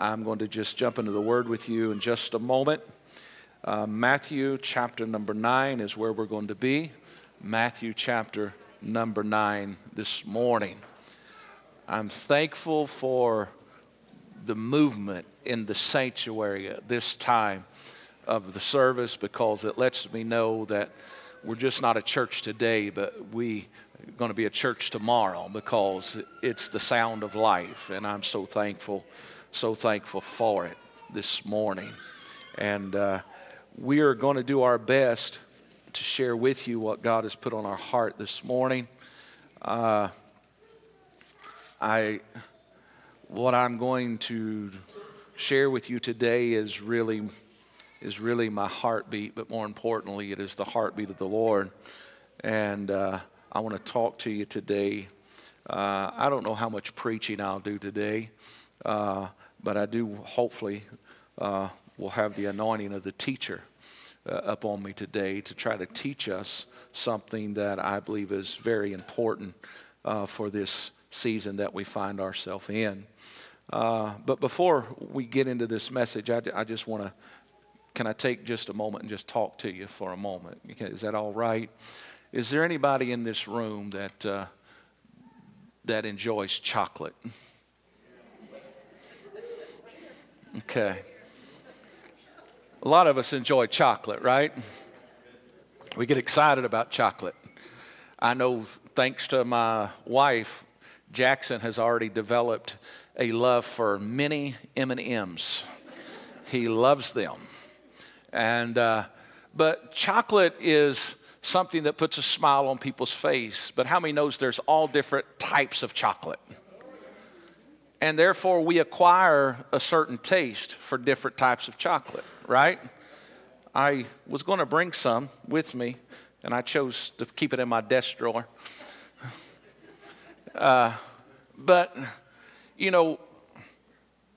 I'm going to just jump into the word with you in just a moment. Uh, Matthew chapter number 9 is where we're going to be. Matthew chapter number 9 this morning. I'm thankful for the movement in the sanctuary at this time of the service because it lets me know that we're just not a church today, but we are going to be a church tomorrow because it's the sound of life. And I'm so thankful, so thankful for it this morning. And uh, we are going to do our best to share with you what God has put on our heart this morning. Uh, I, what I'm going to share with you today is really, is really my heartbeat, but more importantly, it is the heartbeat of the Lord. And uh, I want to talk to you today. Uh, I don't know how much preaching I'll do today, uh, but I do hopefully uh, will have the anointing of the teacher uh, up on me today to try to teach us something that I believe is very important uh, for this season that we find ourselves in. Uh, but before we get into this message, I, I just want to, can I take just a moment and just talk to you for a moment? Is that all right? Is there anybody in this room that, uh, that enjoys chocolate? Okay. A lot of us enjoy chocolate, right? We get excited about chocolate. I know, thanks to my wife, Jackson has already developed a love for many M&Ms. He loves them. And, uh, but chocolate is something that puts a smile on people's face. But how many knows there's all different types of chocolate? And therefore, we acquire a certain taste for different types of chocolate, right? I was going to bring some with me, and I chose to keep it in my desk drawer. Uh, but, you know,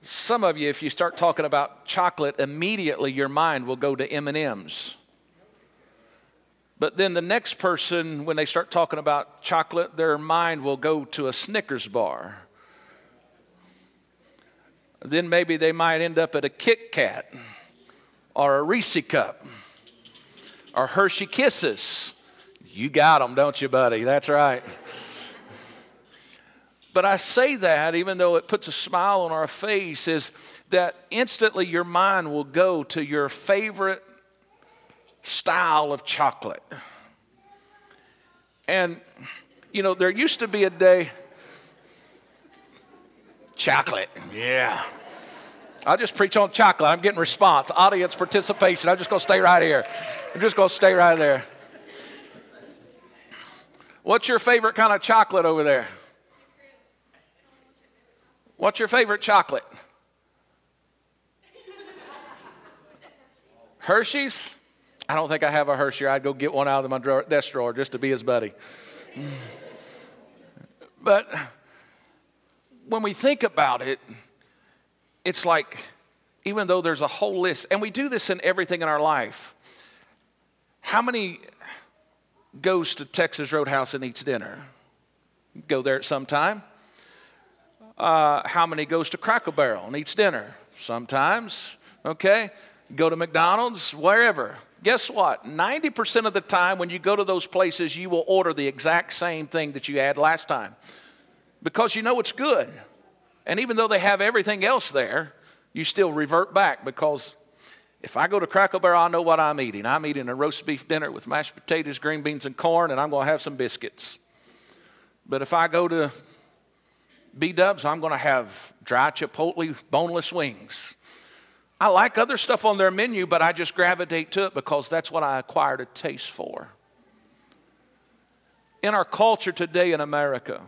some of you, if you start talking about chocolate, immediately your mind will go to M&Ms. But then the next person, when they start talking about chocolate, their mind will go to a Snickers bar. Then maybe they might end up at a Kit Kat or a Reese cup or Hershey Kisses. You got them, don't you, buddy? That's right. But I say that, even though it puts a smile on our face, is that instantly your mind will go to your favorite style of chocolate. And, you know, there used to be a day, chocolate, yeah. I'll just preach on chocolate. I'm getting response, audience participation. I'm just going to stay right here. I'm just going to stay right there. What's your favorite kind of chocolate over there? What's your favorite chocolate? Hershey's? I don't think I have a Hershey. I'd go get one out of my drawer, desk drawer just to be his buddy. but when we think about it, it's like, even though there's a whole list, and we do this in everything in our life, how many goes to Texas Roadhouse and eats dinner? Go there at some time. Uh, how many goes to Cracker Barrel and eats dinner? Sometimes, okay? Go to McDonald's, wherever. Guess what? 90% of the time when you go to those places, you will order the exact same thing that you had last time because you know it's good. And even though they have everything else there, you still revert back because if I go to Cracker Barrel, I know what I'm eating. I'm eating a roast beef dinner with mashed potatoes, green beans, and corn, and I'm going to have some biscuits. But if I go to B Dubs, I'm going to have dry chipotle boneless wings. I like other stuff on their menu, but I just gravitate to it because that's what I acquired a taste for. In our culture today in America,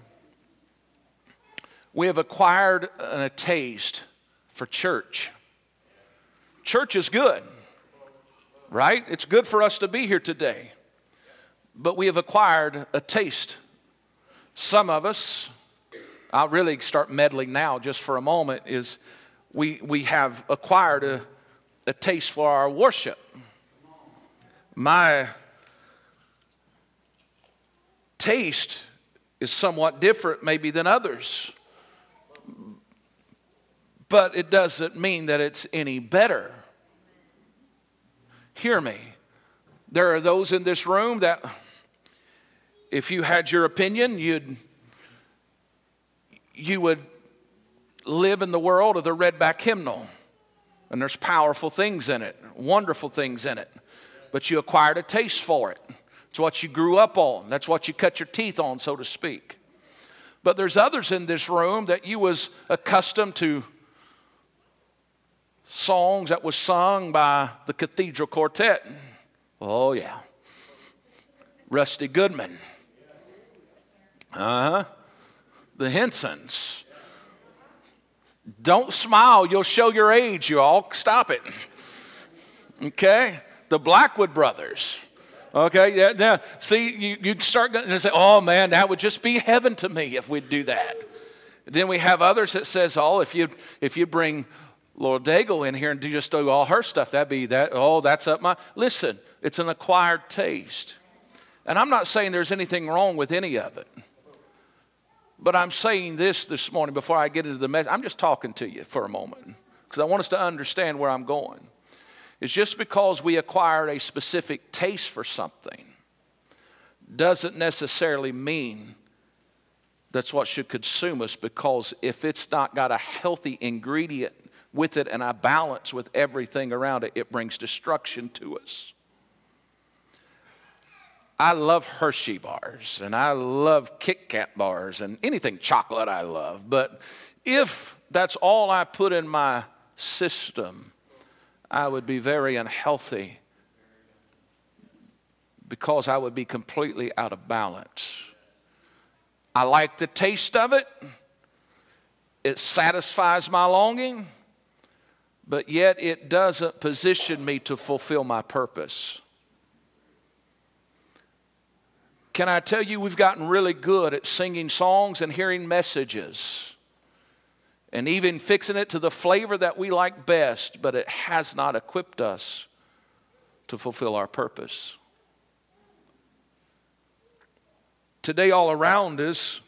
we have acquired a taste for church. Church is good, right? It's good for us to be here today. But we have acquired a taste. Some of us, I'll really start meddling now just for a moment, is we, we have acquired a, a taste for our worship. My taste is somewhat different, maybe, than others. But it doesn't mean that it's any better. Hear me. There are those in this room that, if you had your opinion, you'd you would live in the world of the redback hymnal. And there's powerful things in it, wonderful things in it. But you acquired a taste for it. It's what you grew up on. That's what you cut your teeth on, so to speak. But there's others in this room that you was accustomed to songs that was sung by the Cathedral Quartet. Oh yeah. Rusty Goodman. Uh-huh. The Hinsons. Don't smile, you'll show your age, you all. Stop it. Okay? The Blackwood Brothers. Okay, yeah, yeah. See, you, you start going and say, oh man, that would just be heaven to me if we'd do that. Then we have others that says, oh, if you if you bring Lauren Daigle in here and just do all her stuff, that'd be that, oh, that's up my listen, it's an acquired taste. And I'm not saying there's anything wrong with any of it. But I'm saying this this morning before I get into the message. I'm just talking to you for a moment because I want us to understand where I'm going. It's just because we acquired a specific taste for something doesn't necessarily mean that's what should consume us because if it's not got a healthy ingredient with it and I balance with everything around it, it brings destruction to us. I love Hershey bars and I love Kit Kat bars and anything chocolate I love. But if that's all I put in my system, I would be very unhealthy because I would be completely out of balance. I like the taste of it, it satisfies my longing, but yet it doesn't position me to fulfill my purpose. Can I tell you, we've gotten really good at singing songs and hearing messages and even fixing it to the flavor that we like best, but it has not equipped us to fulfill our purpose. Today, all around us,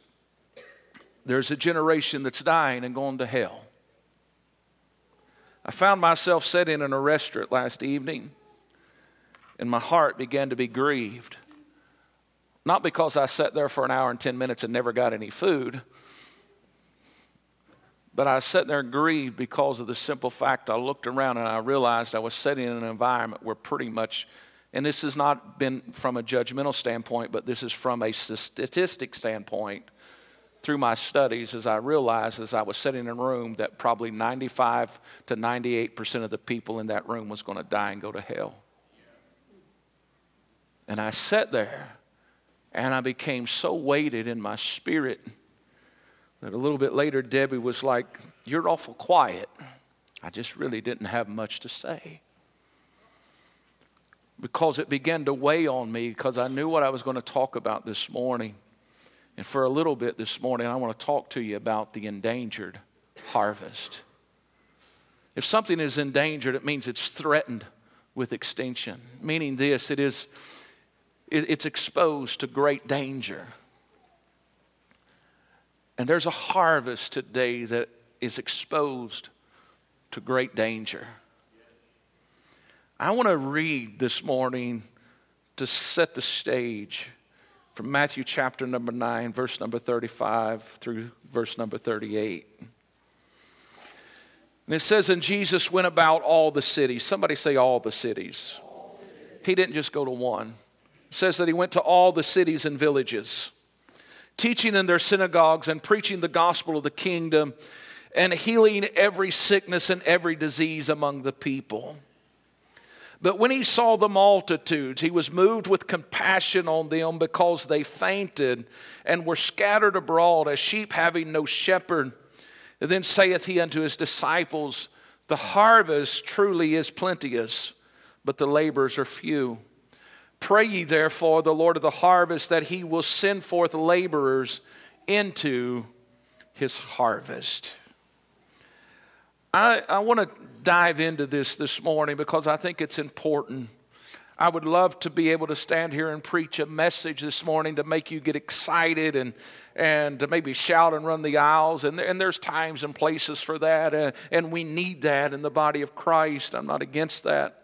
there's a generation that's dying and going to hell. I found myself sitting in a restaurant last evening, and my heart began to be grieved. Not because I sat there for an hour and 10 minutes and never got any food, but I sat there grieved because of the simple fact I looked around and I realized I was sitting in an environment where pretty much, and this has not been from a judgmental standpoint, but this is from a statistic standpoint through my studies as I realized as I was sitting in a room that probably 95 to 98% of the people in that room was going to die and go to hell. And I sat there and I became so weighted in my spirit that a little bit later, Debbie was like, You're awful quiet. I just really didn't have much to say. Because it began to weigh on me because I knew what I was going to talk about this morning. And for a little bit this morning, I want to talk to you about the endangered harvest. If something is endangered, it means it's threatened with extinction, meaning this it is it's exposed to great danger. And there's a harvest today that is exposed to great danger. I want to read this morning to set the stage from Matthew chapter number 9, verse number 35 through verse number 38. And it says, And Jesus went about all the cities. Somebody say, all the cities. He didn't just go to one says that he went to all the cities and villages, teaching in their synagogues and preaching the gospel of the kingdom and healing every sickness and every disease among the people. But when he saw the multitudes, he was moved with compassion on them because they fainted and were scattered abroad as sheep having no shepherd. And then saith he unto his disciples, The harvest truly is plenteous, but the laborers are few. Pray ye therefore the Lord of the harvest that he will send forth laborers into his harvest. I, I want to dive into this this morning because I think it's important. I would love to be able to stand here and preach a message this morning to make you get excited and, and to maybe shout and run the aisles. And, and there's times and places for that, and we need that in the body of Christ. I'm not against that.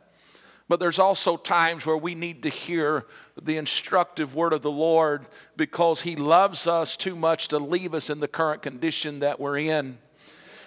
But there's also times where we need to hear the instructive word of the Lord because He loves us too much to leave us in the current condition that we're in.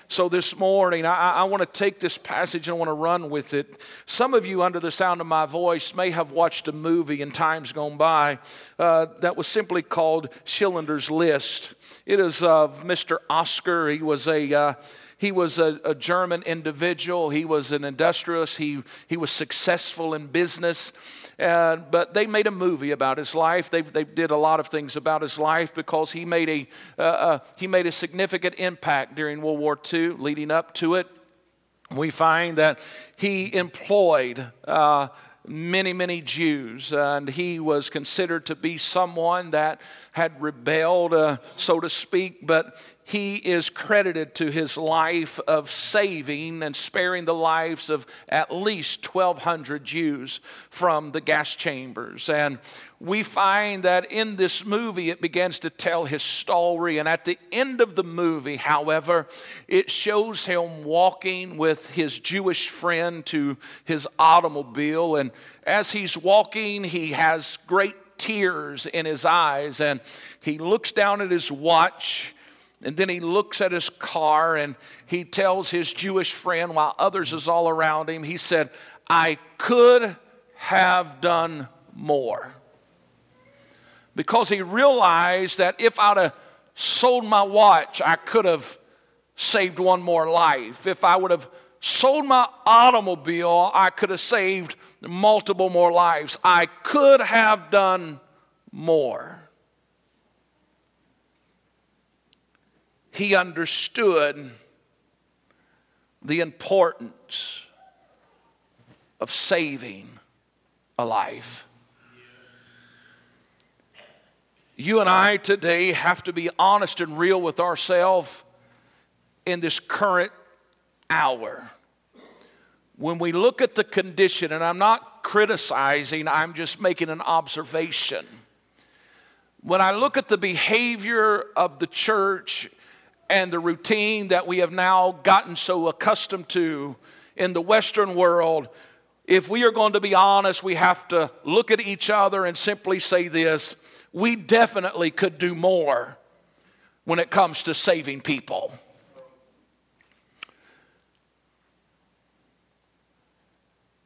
So this morning, I, I want to take this passage and I want to run with it. Some of you, under the sound of my voice, may have watched a movie in times gone by uh, that was simply called Schindler's List. It is of Mr. Oscar. He was a uh, he was a, a, German individual. He was an industrialist. He, he was successful in business. And, but they made a movie about his life. They, they did a lot of things about his life because he made, a, uh, uh, he made a significant impact during World War II, leading up to it. We find that he employed uh, many, many Jews, and he was considered to be someone that had rebelled, uh, so to speak, but he is credited to his life of saving and sparing the lives of at least 1,200 Jews from the gas chambers. And we find that in this movie it begins to tell his story. And at the end of the movie, however, it shows him walking with his Jewish friend to his automobile. And as he's walking, he has great tears in his eyes and he looks down at his watch and then he looks at his car and he tells his Jewish friend, while others is all around him, he said, I could have done more. Because he realized that if I'd have sold my watch, I could have saved one more life. If I would have sold my automobile, I could have saved multiple more lives. I could have done more. he understood the importance of saving a life. You and I today have to be honest and real with ourselves in this current hour. When we look at the condition, and I'm not criticizing, I'm just making an observation. When I look at the behavior of the church and the routine that we have now gotten so accustomed to in the Western world, if we are going to be honest, we have to look at each other and simply say this we definitely could do more when it comes to saving people.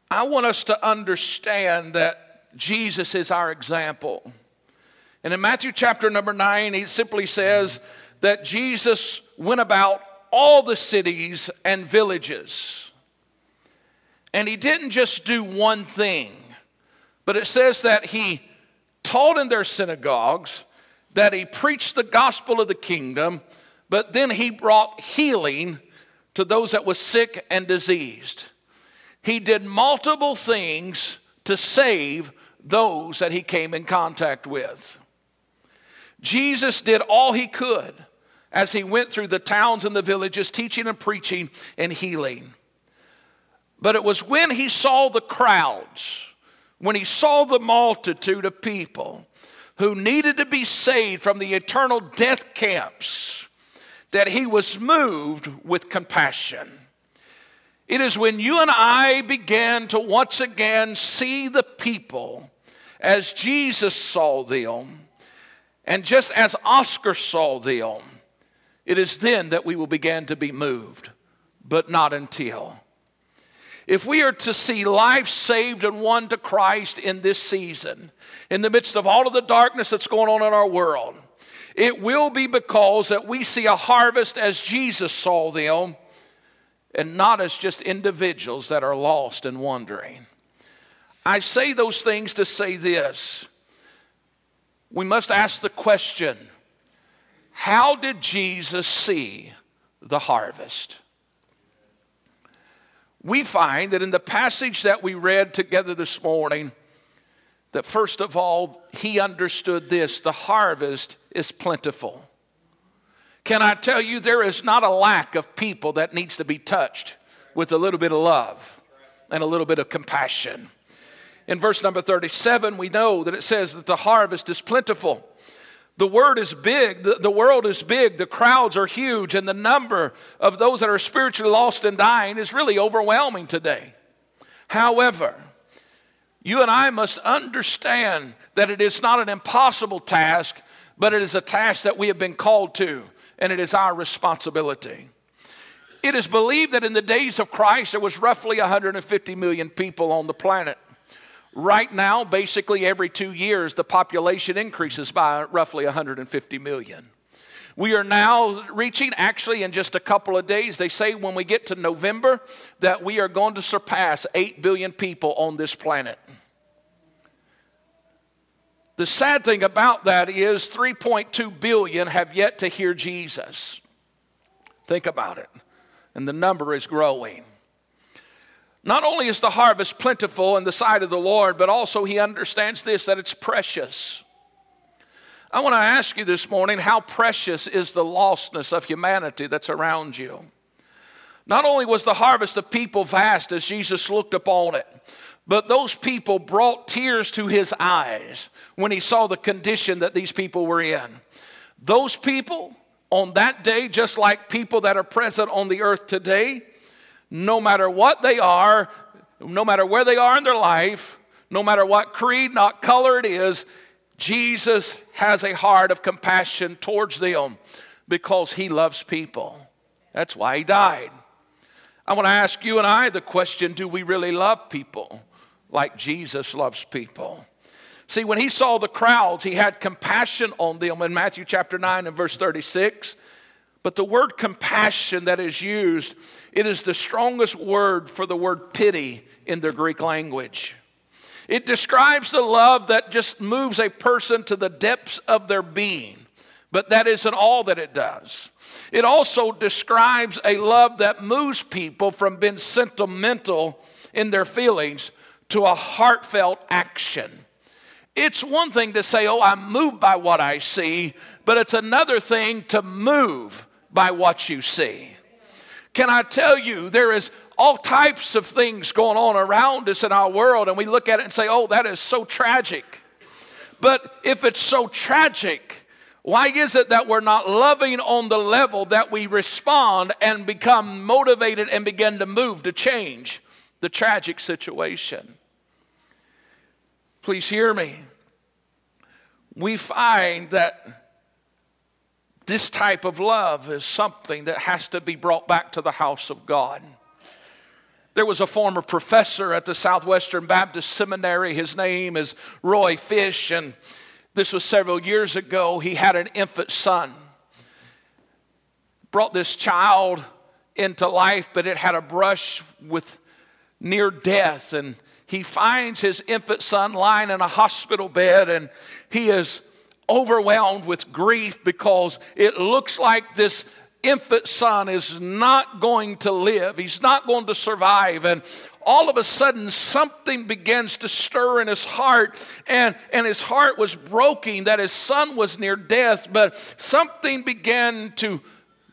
I want us to understand that Jesus is our example. And in Matthew chapter number 9, he simply says, that Jesus went about all the cities and villages. And he didn't just do one thing, but it says that he taught in their synagogues, that he preached the gospel of the kingdom, but then he brought healing to those that was sick and diseased. He did multiple things to save those that he came in contact with. Jesus did all he could as he went through the towns and the villages, teaching and preaching and healing. But it was when he saw the crowds, when he saw the multitude of people who needed to be saved from the eternal death camps, that he was moved with compassion. It is when you and I began to once again see the people as Jesus saw them, and just as Oscar saw them it is then that we will begin to be moved, but not until. If we are to see life saved and won to Christ in this season, in the midst of all of the darkness that's going on in our world, it will be because that we see a harvest as Jesus saw them and not as just individuals that are lost and wandering. I say those things to say this. We must ask the question how did Jesus see the harvest? We find that in the passage that we read together this morning, that first of all, he understood this the harvest is plentiful. Can I tell you, there is not a lack of people that needs to be touched with a little bit of love and a little bit of compassion. In verse number 37, we know that it says that the harvest is plentiful. The word is big, the, the world is big, the crowds are huge, and the number of those that are spiritually lost and dying is really overwhelming today. However, you and I must understand that it is not an impossible task, but it is a task that we have been called to, and it is our responsibility. It is believed that in the days of Christ, there was roughly 150 million people on the planet. Right now, basically every two years, the population increases by roughly 150 million. We are now reaching, actually, in just a couple of days, they say when we get to November, that we are going to surpass 8 billion people on this planet. The sad thing about that is 3.2 billion have yet to hear Jesus. Think about it. And the number is growing. Not only is the harvest plentiful in the sight of the Lord, but also he understands this that it's precious. I want to ask you this morning how precious is the lostness of humanity that's around you? Not only was the harvest of people vast as Jesus looked upon it, but those people brought tears to his eyes when he saw the condition that these people were in. Those people on that day, just like people that are present on the earth today, no matter what they are, no matter where they are in their life, no matter what creed, not color it is, Jesus has a heart of compassion towards them because he loves people. That's why he died. I want to ask you and I the question do we really love people like Jesus loves people? See, when he saw the crowds, he had compassion on them in Matthew chapter 9 and verse 36. But the word compassion that is used, it is the strongest word for the word pity in the Greek language. It describes the love that just moves a person to the depths of their being, but that isn't all that it does. It also describes a love that moves people from being sentimental in their feelings to a heartfelt action. It's one thing to say, Oh, I'm moved by what I see, but it's another thing to move by what you see. Can I tell you, there is all types of things going on around us in our world, and we look at it and say, oh, that is so tragic. But if it's so tragic, why is it that we're not loving on the level that we respond and become motivated and begin to move to change the tragic situation? Please hear me. We find that this type of love is something that has to be brought back to the house of God. There was a former professor at the Southwestern Baptist Seminary. His name is Roy Fish, and this was several years ago. He had an infant son. Brought this child into life, but it had a brush with near death. And he finds his infant son lying in a hospital bed, and he is overwhelmed with grief because it looks like this infant son is not going to live, he's not going to survive. And all of a sudden, something begins to stir in his heart, and, and his heart was broken that his son was near death, but something began to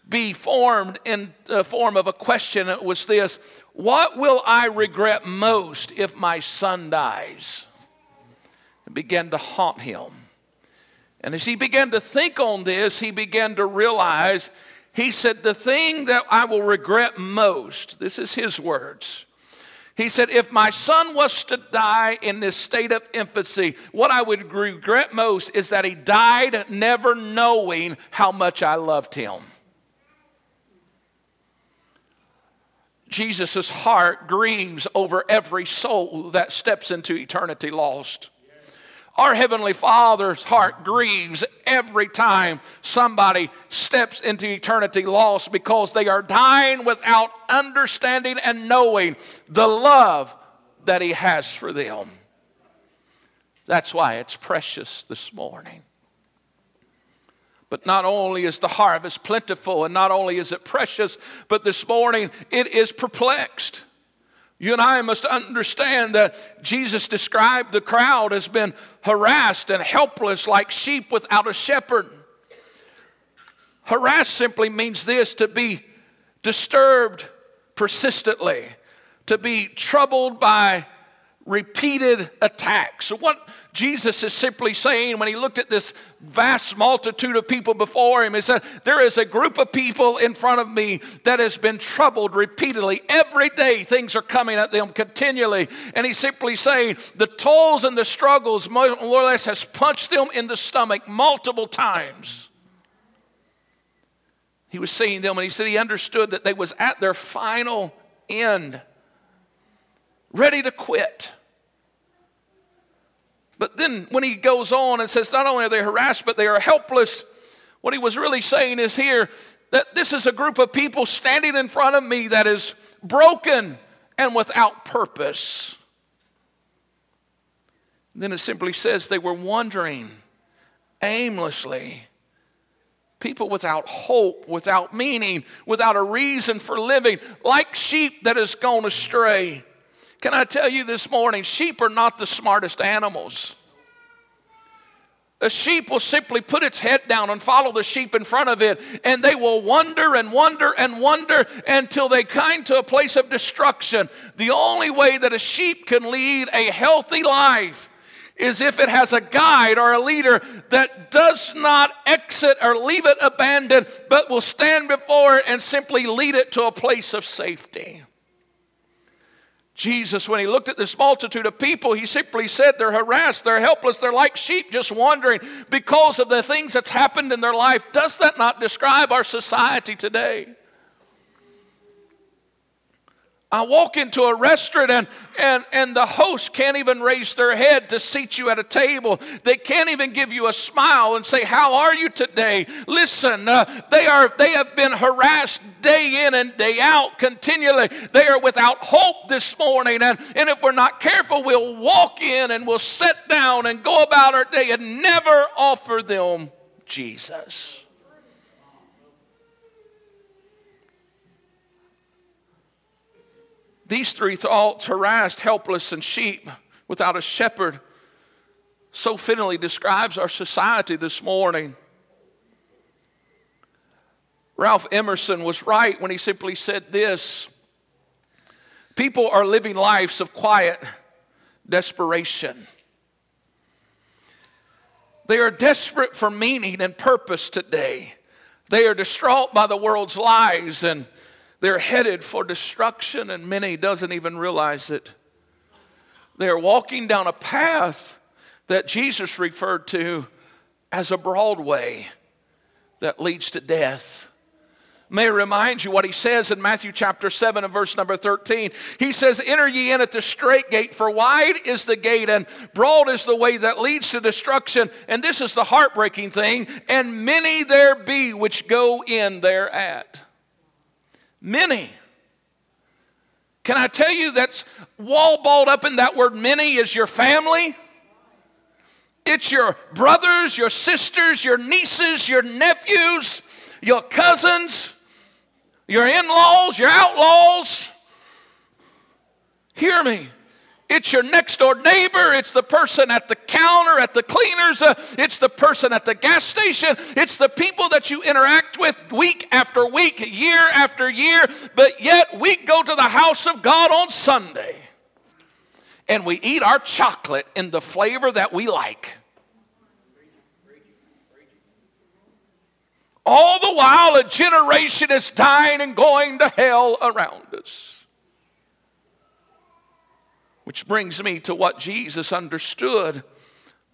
be formed in the form of a question. It was this What will I regret most if my son dies? It began to haunt him. And as he began to think on this, he began to realize, he said, The thing that I will regret most, this is his words. He said, If my son was to die in this state of infancy, what I would regret most is that he died never knowing how much I loved him. Jesus' heart grieves over every soul that steps into eternity lost. Our Heavenly Father's heart grieves every time somebody steps into eternity lost because they are dying without understanding and knowing the love that He has for them. That's why it's precious this morning. But not only is the harvest plentiful and not only is it precious, but this morning it is perplexed. You and I must understand that Jesus described the crowd as being harassed and helpless like sheep without a shepherd. Harassed simply means this to be disturbed persistently, to be troubled by repeated attacks. So, what Jesus is simply saying when he looked at this vast multitude of people before him, he said, There is a group of people in front of me that has been troubled repeatedly. Every day, things are coming at them continually. And he's simply saying, The tolls and the struggles, more or less, has punched them in the stomach multiple times. He was seeing them and he said he understood that they was at their final end, ready to quit. But then when he goes on and says, not only are they harassed, but they are helpless, what he was really saying is here that this is a group of people standing in front of me that is broken and without purpose. Then it simply says they were wandering aimlessly. People without hope, without meaning, without a reason for living, like sheep that has gone astray. Can I tell you this morning, sheep are not the smartest animals. A sheep will simply put its head down and follow the sheep in front of it, and they will wander and wander and wander until they come to a place of destruction. The only way that a sheep can lead a healthy life is if it has a guide or a leader that does not exit or leave it abandoned, but will stand before it and simply lead it to a place of safety. Jesus, when he looked at this multitude of people, he simply said they're harassed, they're helpless, they're like sheep just wandering because of the things that's happened in their life. Does that not describe our society today? I walk into a restaurant and, and, and the host can't even raise their head to seat you at a table. They can't even give you a smile and say, How are you today? Listen, uh, they, are, they have been harassed day in and day out continually. They are without hope this morning. And, and if we're not careful, we'll walk in and we'll sit down and go about our day and never offer them Jesus. These three thoughts harassed, helpless, and sheep without a shepherd so fittingly describes our society this morning. Ralph Emerson was right when he simply said this People are living lives of quiet desperation. They are desperate for meaning and purpose today. They are distraught by the world's lies and they're headed for destruction, and many doesn't even realize it. They're walking down a path that Jesus referred to as a broad way that leads to death. May I remind you what he says in Matthew chapter 7 and verse number 13. He says, Enter ye in at the strait gate, for wide is the gate, and broad is the way that leads to destruction. And this is the heartbreaking thing, and many there be which go in thereat. Many. Can I tell you that's wall balled up in that word many is your family? It's your brothers, your sisters, your nieces, your nephews, your cousins, your in laws, your outlaws. Hear me. It's your next door neighbor. It's the person at the counter, at the cleaners. Uh, it's the person at the gas station. It's the people that you interact with week after week, year after year. But yet we go to the house of God on Sunday and we eat our chocolate in the flavor that we like. All the while, a generation is dying and going to hell around us. Which brings me to what Jesus understood.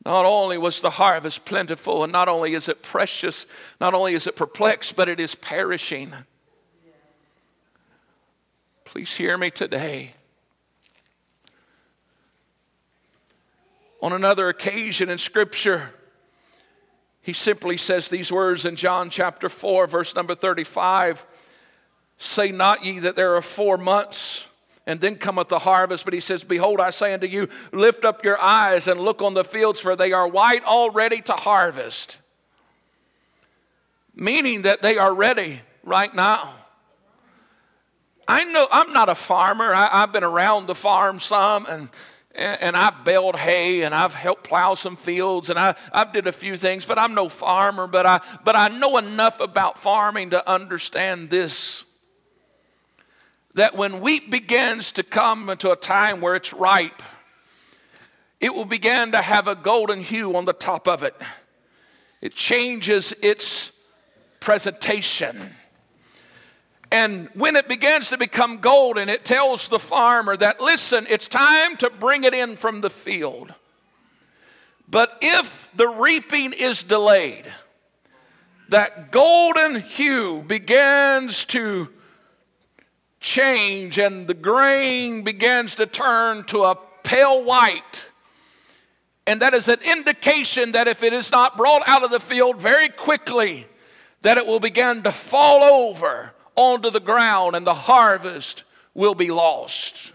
Not only was the harvest plentiful, and not only is it precious, not only is it perplexed, but it is perishing. Please hear me today. On another occasion in Scripture, he simply says these words in John chapter 4, verse number 35 Say not ye that there are four months and then cometh the harvest. But he says, Behold, I say unto you, lift up your eyes and look on the fields, for they are white already to harvest. Meaning that they are ready right now. I know I'm not a farmer. I, have been around the farm some and and, I've baled hay and I've helped plow some fields and I, I've did a few things, but I'm no farmer, but I but I know enough about farming to understand this that when wheat begins to come into a time where it's ripe, it will begin to have a golden hue on the top of it. It changes its presentation. And when it begins to become golden, it tells the farmer that, listen, it's time to bring it in from the field. But if the reaping is delayed, that golden hue begins to change and the grain begins to turn to a pale white. And that is an indication that if it is not brought out of the field very quickly, that it will begin to fall over onto the ground and the harvest will be lost.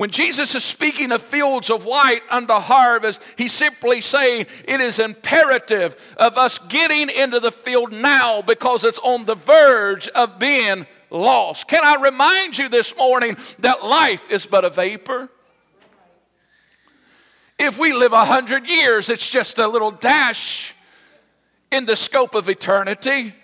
When Jesus is speaking of fields of white unto harvest, he's simply saying it is imperative of us getting into the field now because it's on the verge of being lost. Can I remind you this morning that life is but a vapor? If we live a hundred years, it's just a little dash in the scope of eternity.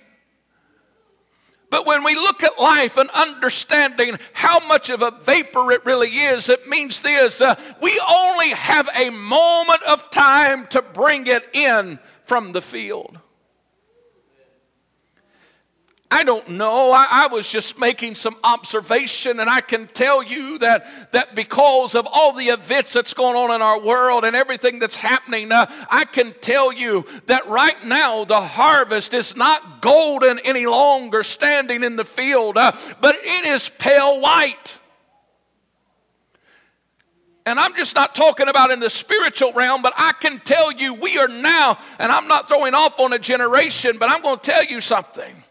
But when we look at life and understanding how much of a vapor it really is, it means this uh, we only have a moment of time to bring it in from the field. I don't know. I, I, was just making some observation, and I can tell you that, that because of all the events that's going on in our world and everything that's happening, uh, I can tell you that right now the harvest is not golden any longer standing in the field, uh, but it is pale white. And I'm just not talking about in the spiritual realm, but I can tell you we are now, and I'm not throwing off on a generation, but I'm going to tell you something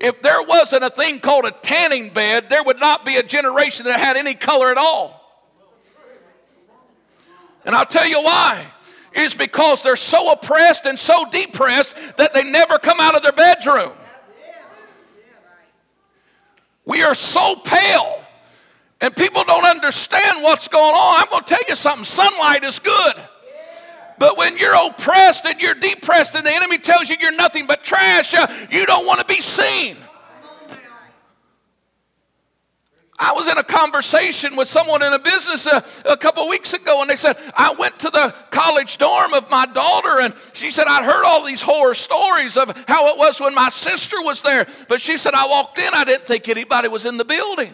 if there wasn't a thing called a tanning bed, there would not be a generation that had any color at all. And I'll tell you why. It's because they're so oppressed and so depressed that they never come out of their bedroom. We are so pale, and people don't understand what's going on. I'm going to tell you something sunlight is good. But when you're oppressed and you're depressed and the enemy tells you you're nothing but trash, uh, you don't want to be seen. I was in a conversation with someone in a business a, uh, a couple weeks ago, and they said, I went to the college dorm of my daughter, and she said, I'd heard all these horror stories of how it was when my sister was there. But she said, I walked in, I didn't think anybody was in the building.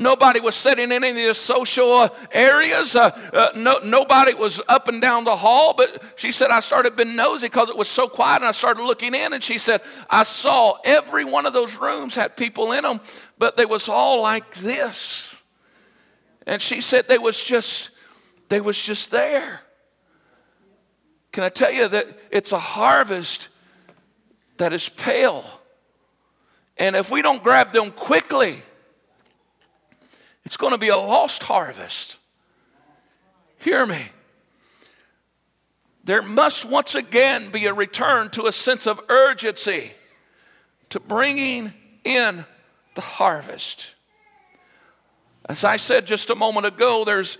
Nobody was sitting in any of the social uh, areas. Uh, uh, no, nobody was up and down the hall. But she said, I started being nosy because it was so quiet. And I started looking in. And she said, I saw every one of those rooms had people in them, but they was all like this. And she said they was just, they was just there. Can I tell you that it's a harvest that is pale. And if we don't grab them quickly, it's going to be a lost harvest. Hear me. There must once again be a return to a sense of urgency to bringing in the harvest. As I said just a moment ago, there's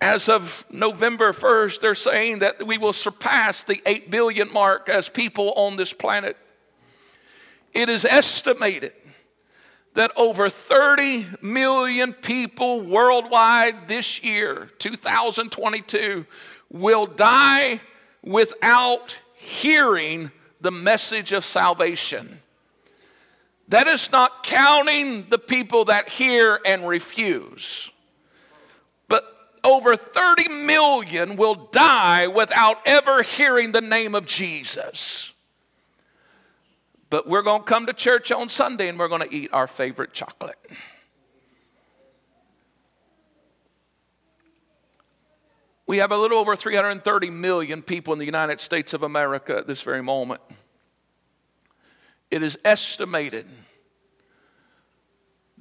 as of November 1st, they're saying that we will surpass the 8 billion mark as people on this planet. It is estimated that over 30 million people worldwide this year, 2022, will die without hearing the message of salvation. That is not counting the people that hear and refuse. But over 30 million will die without ever hearing the name of Jesus. But we're going to come to church on Sunday and we're going to eat our favorite chocolate. We have a little over 330 million people in the United States of America at this very moment. It is estimated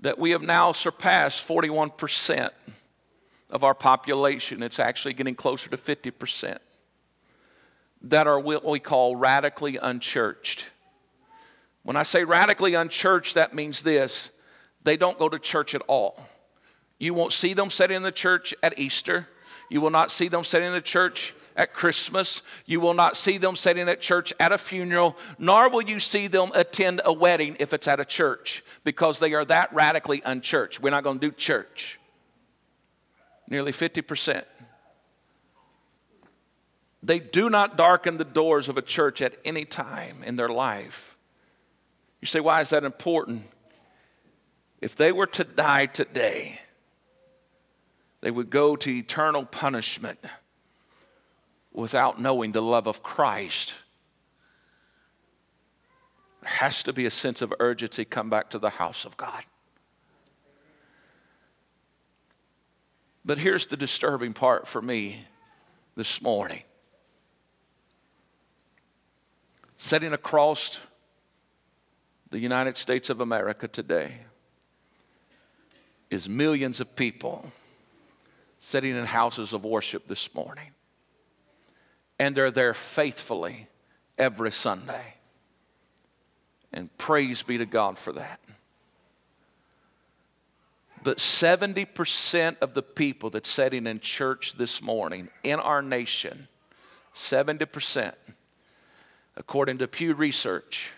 that we have now surpassed 41% of our population. It's actually getting closer to 50% that are what we call radically unchurched. When I say radically unchurched, that means this they don't go to church at all. You won't see them sitting in the church at Easter. You will not see them sitting in the church at Christmas. You will not see them sitting at church at a funeral, nor will you see them attend a wedding if it's at a church, because they are that radically unchurched. We're not going to do church. nearly 50%. They do not darken the doors of a church at any time in their life. You say, why is that important? If they were to die today, they would go to eternal punishment without knowing the love of Christ. There has to be a sense of urgency come back to the house of God. But here's the disturbing part for me this morning. Sitting across the United States of America today is millions of people sitting in houses of worship this morning. And they're there faithfully every Sunday. And praise be to God for that. But 70% of the people that's sitting in church this morning in our nation, 70%, according to Pew Research,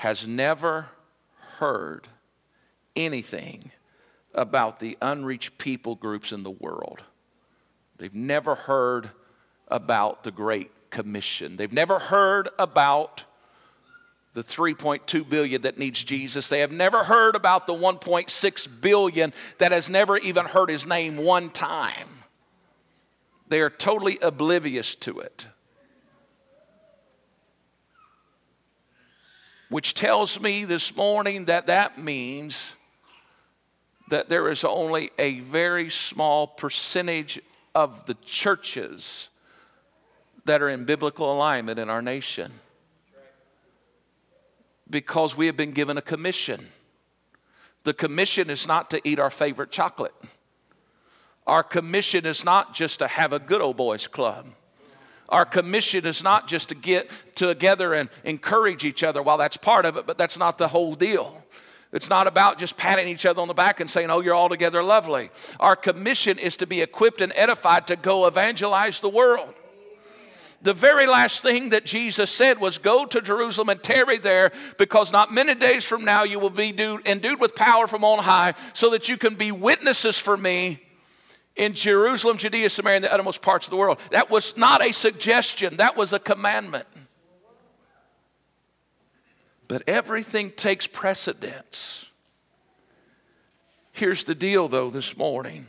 has never heard anything about the unreached people groups in the world. They've never heard about the Great Commission. They've never heard about the 3.2 billion that needs Jesus. They have never heard about the 1.6 billion that has never even heard his name one time. They are totally oblivious to it. Which tells me this morning that that means that there is only a very small percentage of the churches that are in biblical alignment in our nation. Because we have been given a commission. The commission is not to eat our favorite chocolate. Our commission is not just to have a good old boys club. Our commission is not just to get together and encourage each other. While that's part of it, but that's not the whole deal. It's not about just patting each other on the back and saying, oh, you're all together lovely. Our commission is to be equipped and edified to go evangelize the world. The very last thing that Jesus said was, Go to Jerusalem and tarry there, because not many days from now you will be endued with power from on high, so that you can be witnesses for me in Jerusalem, Judea, Samaria, and the uttermost parts of the world. That was not a suggestion, that was a commandment. But everything takes precedence. Here's the deal, though, this morning.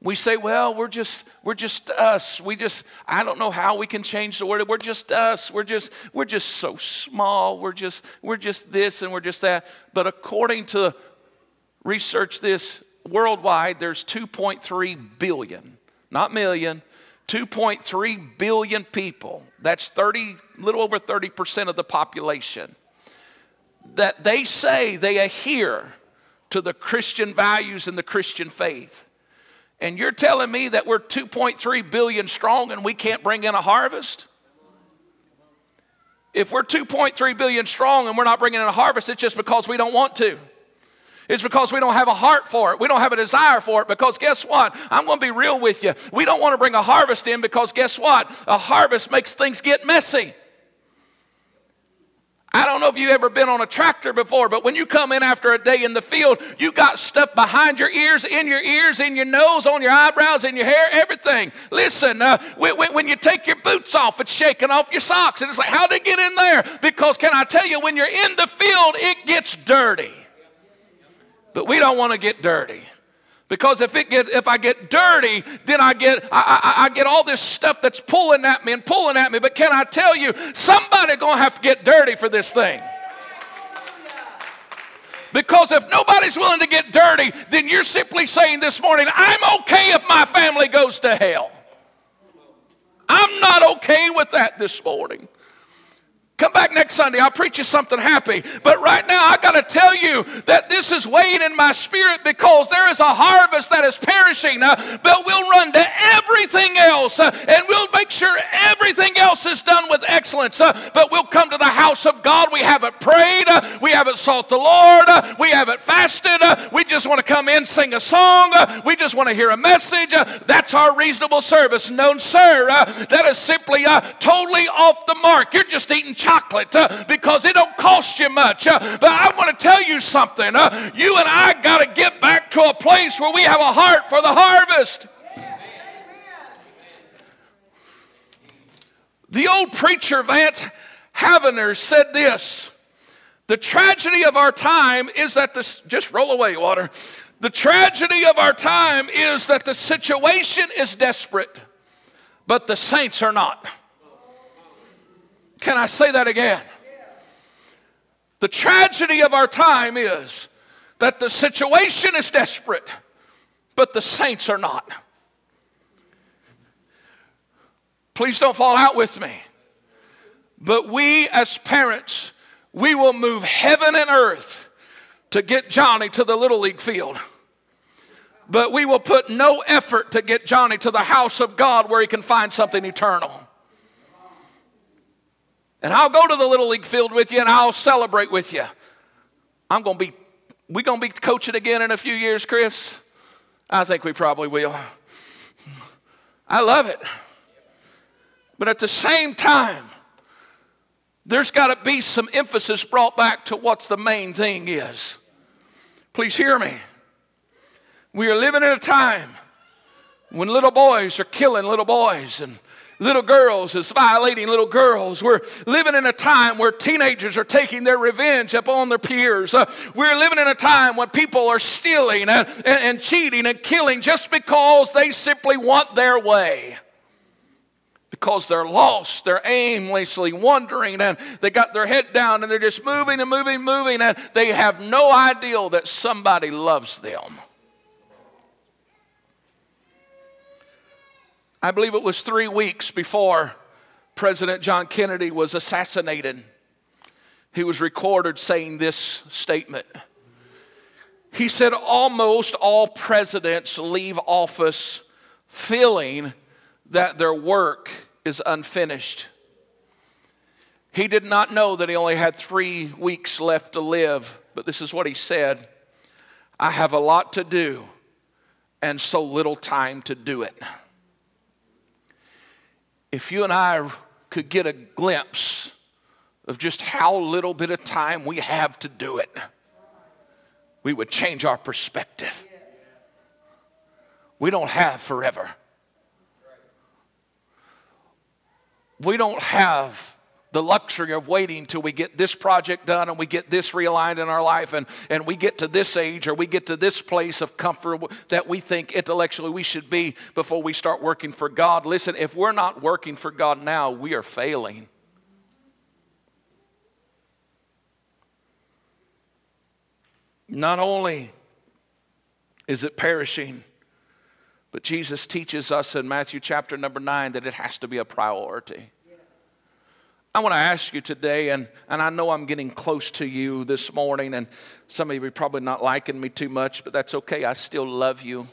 We say, well, we're just, we're just us. We just, I don't know how we can change the world. We're just us. We're just, we're just so small. We're just, we're just this and we're just that. But according to research this worldwide, there's 2.3 billion, not million, 2.3 billion people, that's 30, little over 30% of the population, that they say they adhere to the Christian values and the Christian faith. And you're telling me that we're 2.3 billion strong and we can't bring in a harvest? If we're 2.3 billion strong and we're not bringing in a harvest, it's just because we don't want to. It's because we don't have a heart for it. We don't have a desire for it because guess what? I'm going to be real with you. We don't want to bring a harvest in because guess what? A harvest makes things get messy. I don't know if you've ever been on a tractor before, but when you come in after a day in the field, you got stuff behind your ears, in your ears, in your nose, on your eyebrows, in your hair, everything. Listen, uh, when, when, you take your boots off, it's shaking off your socks. And it's like, how did it get in there? Because can I tell you, when you're in the field, it gets dirty. But we don't want to get dirty. Because if it get, if I get dirty, then I get I, I, I, get all this stuff that's pulling at me and pulling at me. But can I tell you, somebody gonna have to get dirty for this thing. Because if nobody's willing to get dirty, then you're simply saying this morning, I'm okay if my family goes to hell. I'm not okay with that this morning. Come back next Sunday. I'll preach you something happy. But right now, I got to tell you that this is weighing in my spirit because there is a harvest that is perishing. Uh, but we'll run to everything else uh, and we'll make sure everything else is done with excellence. Uh, but we'll come to the house of God. We haven't prayed. Uh, we haven't sought the Lord. Uh, we haven't fasted. Uh, we just want to come in, sing a song. we just want to hear a message. that's our reasonable service. No, sir. that is simply totally off the mark. You're just eating chocolate uh, because it don't cost you much. Uh, but I want to tell you something. Uh, you and I got to get back to a place where we have a heart for the harvest. The old preacher Vance Havner said this The tragedy of our time is that this, just roll away, water. The tragedy of our time is that the situation is desperate, but the saints are not. Can I say that again? The tragedy of our time is that the situation is desperate, but the saints are not. Please don't fall out with me. But we as parents, we will move heaven and earth to get Johnny to the Little League field. But we will put no effort to get Johnny to the house of God where he can find something eternal. And I'll go to the Little League field with you and I'll celebrate with you. I'm going to be, we're going to be coaching again in a few years, Chris? I think we probably will. I love it. But at the same time, there's got to be some emphasis brought back to what's the main thing is. Please hear me. We are living in a time when little boys are killing little boys and little girls is violating little girls. We're living in a time where teenagers are taking their revenge upon their peers. Uh, we're living in a time when people are stealing and, and, and cheating and killing just because they simply want their way because they're lost. They're aimlessly wandering and they got their head down and they're just moving and moving, moving, and they have no idea that somebody loves them. I believe it was three weeks before President John Kennedy was assassinated. He was recorded saying this statement. He said, Almost all presidents leave office feeling that their work is unfinished. He did not know that he only had three weeks left to live, but this is what he said I have a lot to do and so little time to do it if you and I could get a glimpse of just how little bit of time we have to do it, we would change our perspective. We don't have forever. We don't have the luxury of waiting till we get this project done and we get this realigned in our life and, and we get to this age or we get to this place of comfort that we think intellectually we should be before we start working for God. Listen, if we're not working for God now, we are failing. Not only is it perishing, but Jesus teaches us in Matthew chapter number nine that it has to be a priority. I want to ask you today, and, and I know I'm getting close to you this morning, and some of you are probably not liking me too much, but that's okay. I still love you,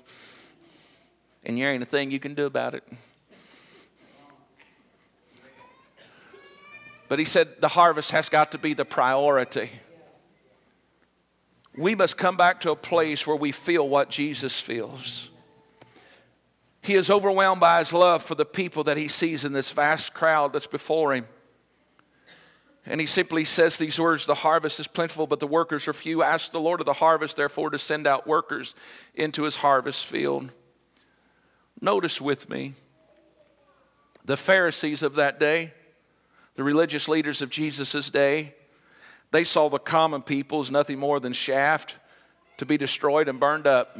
and there ain't a thing you can do about it. But he said the harvest has got to be the priority. We must come back to a place where we feel what Jesus feels. He is overwhelmed by his love for the people that he sees in this vast crowd that's before him. And he simply says these words The harvest is plentiful, but the workers are few. Ask the Lord of the harvest, therefore, to send out workers into his harvest field. Notice with me the Pharisees of that day, the religious leaders of Jesus' day, they saw the common people as nothing more than shaft to be destroyed and burned up.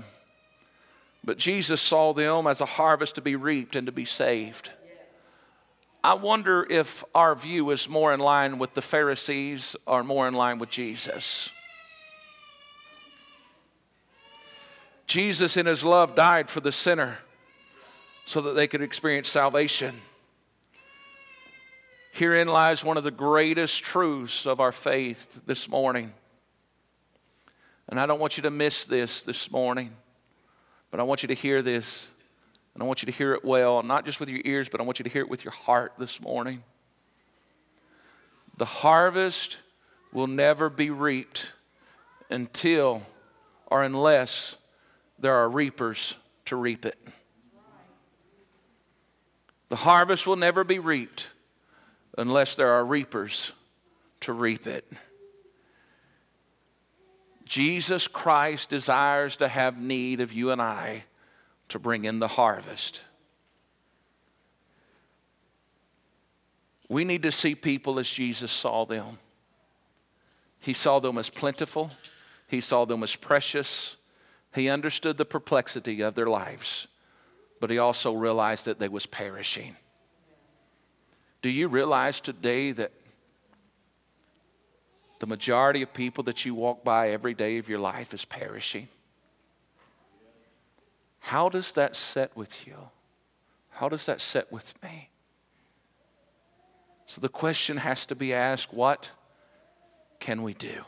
But Jesus saw them as a harvest to be reaped and to be saved. I wonder if our view is more in line with the Pharisees or more in line with Jesus. Jesus, in his love, died for the sinner so that they could experience salvation. Herein lies one of the greatest truths of our faith this morning. And I don't want you to miss this this morning, but I want you to hear this. And I want you to hear it well, not just with your ears, but I want you to hear it with your heart this morning. The harvest will never be reaped until or unless there are reapers to reap it. The harvest will never be reaped unless there are reapers to reap it. Jesus Christ desires to have need of you and I to bring in the harvest. We need to see people as Jesus saw them. He saw them as plentiful, He saw them as precious. He understood the perplexity of their lives, but He also realized that they was perishing. Do you realize today that the majority of people that you walk by every day of your life is perishing? How does that set with you? How does that set with me? So the question has to be asked what can we do?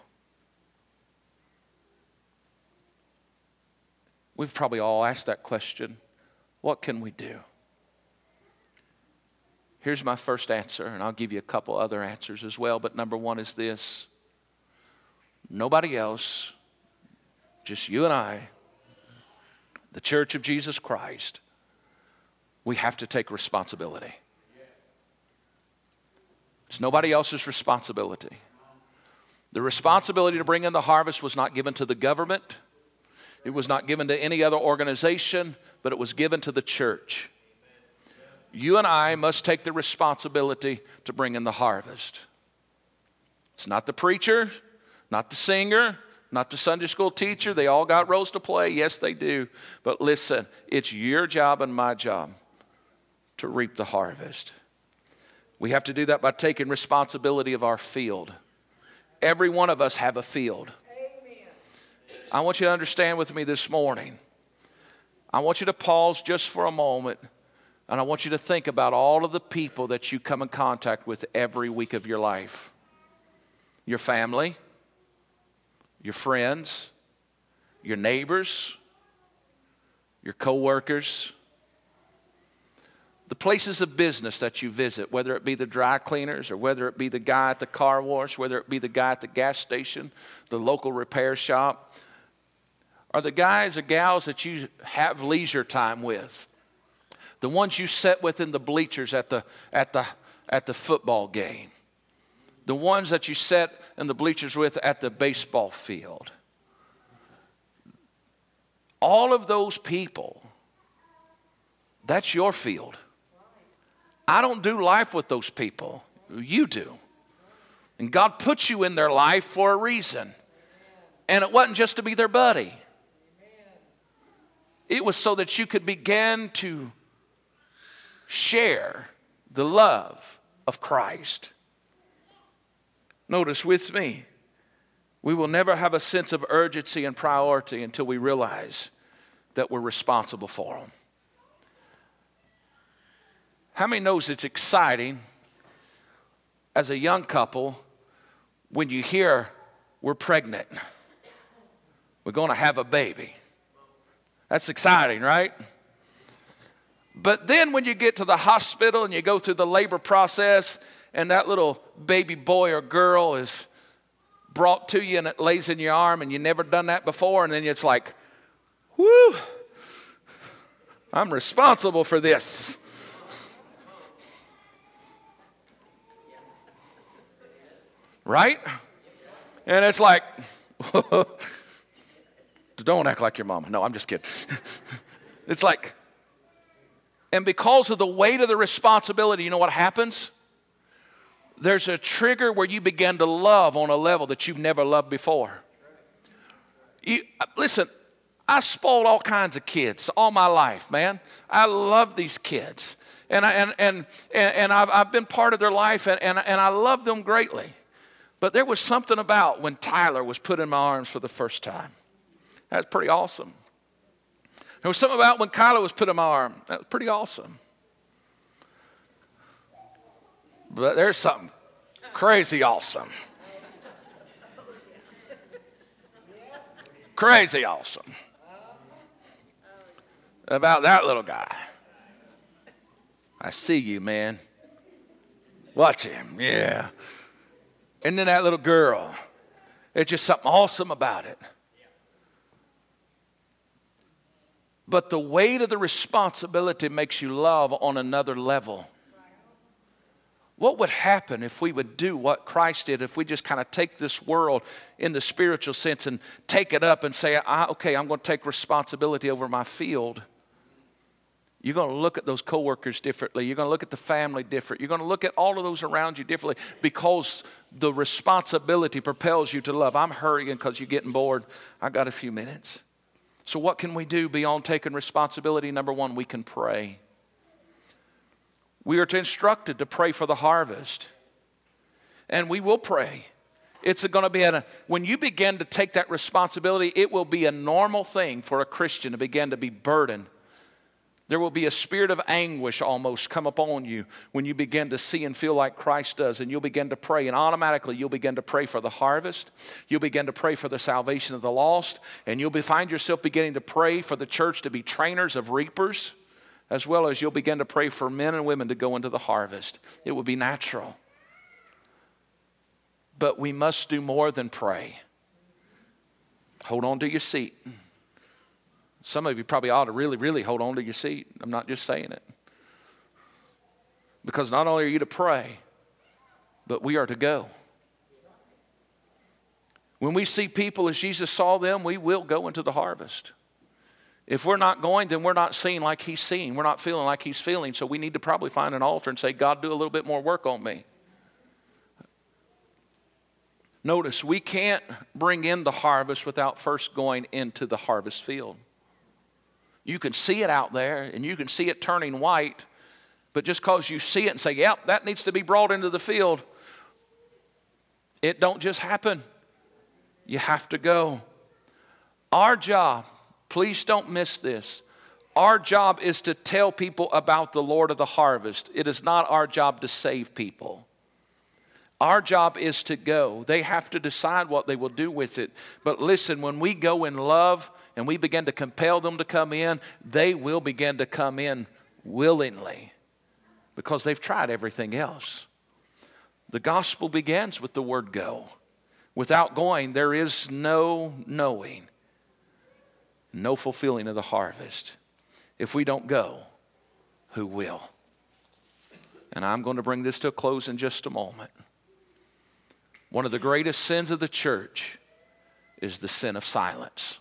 We've probably all asked that question. What can we do? Here's my first answer, and I'll give you a couple other answers as well. But number one is this nobody else, just you and I, the church of Jesus Christ, we have to take responsibility. It's nobody else's responsibility. The responsibility to bring in the harvest was not given to the government, it was not given to any other organization, but it was given to the church. You and I must take the responsibility to bring in the harvest. It's not the preacher, not the singer, not the Sunday school teacher. They all got roles to play. Yes, they do. But listen, it's your job and my job to reap the harvest. We have to do that by taking responsibility of our field. Every one of us have a field. Amen. I want you to understand with me this morning. I want you to pause just for a moment and I want you to think about all of the people that you come in contact with every week of your life your family, your friends, your neighbors, your coworkers, the places of business that you visit, whether it be the dry cleaners or whether it be the guy at the car wash, whether it be the guy at the gas station, the local repair shop, are the guys or gals that you have leisure time with, the ones you sit with in the bleachers at the, at the, at the football game, the ones that you sit in the bleachers with at the baseball field. All of those people, that's your field. I don't do life with those people. You do. And God put you in their life for a reason. And it wasn't just to be their buddy, it was so that you could begin to share the love of Christ. Notice with me, we will never have a sense of urgency and priority until we realize that we're responsible for them. How many knows it's exciting as a young couple when you hear we're pregnant? We're going to have a baby. That's exciting, right? But then when you get to the hospital and you go through the labor process and that little baby boy or girl is brought to you and it lays in your arm and you never done that before and then it's like, whoo, I'm responsible for this. right? And it's like, don't act like your mama. No, I'm just kidding. it's like, and because of the weight of the responsibility, you know what happens? There's a trigger where you begin to love on a level that you've never loved before. You, listen, I spoiled all kinds of kids all my life, man. I love these kids. And, I, and, and, and, I've, I've been part of their life, and, and, and I love them greatly. But there was something about when Tyler was put in my arms for the first time. That's pretty awesome. There was something about when Kyla was put in my arm. That was pretty awesome. But there's something crazy awesome. Crazy awesome about that little guy. I see you, man. Watch him. Yeah. And then that little girl. It's just something awesome about it. But the weight of the responsibility makes you love on another level. What would happen if we would do what Christ did, if we just kind of take this world in the spiritual sense and take it up and say, okay, I'm going to take responsibility over my field? You're going to look at those coworkers differently. You're going to look at the family different. You're going to look at all of those around you differently because the responsibility propels you to love. I'm hurrying because you're getting bored. I got a few minutes. So, what can we do beyond taking responsibility? Number one, we can pray. We are instructed to pray for the harvest. And we will pray. It's going to be a, when you begin to take that responsibility, it will be a normal thing for a Christian to begin to be burdened. There will be a spirit of anguish almost come upon you when you begin to see and feel like Christ does, and you'll begin to pray, and automatically you'll begin to pray for the harvest. You'll begin to pray for the salvation of the lost, and you'll be, find yourself beginning to pray for the church to be trainers of reapers as well as you'll begin to pray for men and women to go into the harvest. It will be natural. But we must do more than pray. Hold on to your seat. Some of you probably ought to really, really hold on to your seat. I'm not just saying it. Because not only are you to pray, but we are to go. When we see people as Jesus saw them, we will go into the harvest. If we're not going, then we're not seeing like he's seeing. We're not feeling like he's feeling. So we need to probably find an altar and say, God, do a little bit more work on me. Notice, we can't bring in the harvest without first going into the harvest field. You can see it out there and you can see it turning white, but just because you see it and say, yep, that needs to be brought into the field, it don't just happen. You have to go. Our job Please don't miss this. Our job is to tell people about the Lord of the harvest. It is not our job to save people. Our job is to go. They have to decide what they will do with it. But listen, when we go in love and we begin to compel them to come in, they will begin to come in willingly because they've tried everything else. The gospel begins with the word go. Without going, there is no knowing no fulfilling of the harvest. If we don't go, who will? And I'm going to bring this to a close in just a moment. One of the greatest sins of the church is the sin of silence.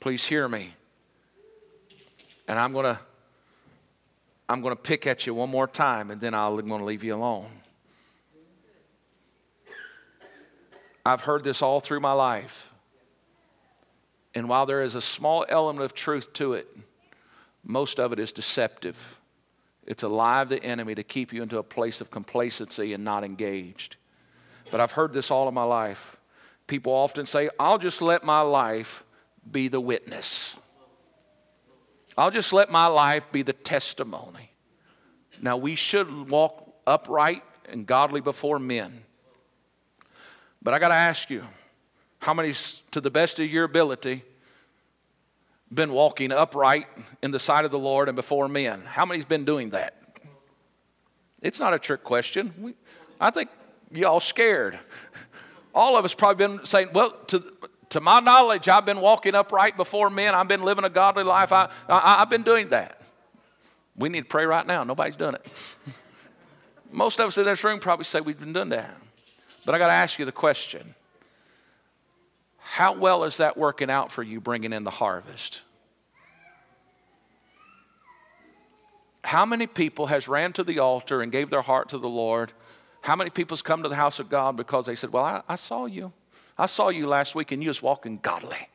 Please hear me. And I'm going to I'm going to pick at you one more time and then I'm going to leave you alone. I've heard this all through my life. And while there is a small element of truth to it, most of it is deceptive. It's a lie of the enemy to keep you into a place of complacency and not engaged. But I've heard this all of my life. People often say, I'll just let my life be the witness. I'll just let my life be the testimony. Now, we should walk upright and godly before men. But I got to ask you, how many's, to the best of your ability, been walking upright in the sight of the Lord and before men? How many's been doing that? It's not a trick question. We, I think y'all scared. All of us probably been saying, well, to, to my knowledge, I've been walking upright before men. I've been living a godly life. I, I, I've been doing that. We need to pray right now. Nobody's done it. Most of us in this room probably say we've been doing that. But I got to ask you the question how well is that working out for you bringing in the harvest? How many people has ran to the altar and gave their heart to the Lord? How many people's come to the house of God because they said, Well, I, I saw you. I saw you last week and you was walking godly.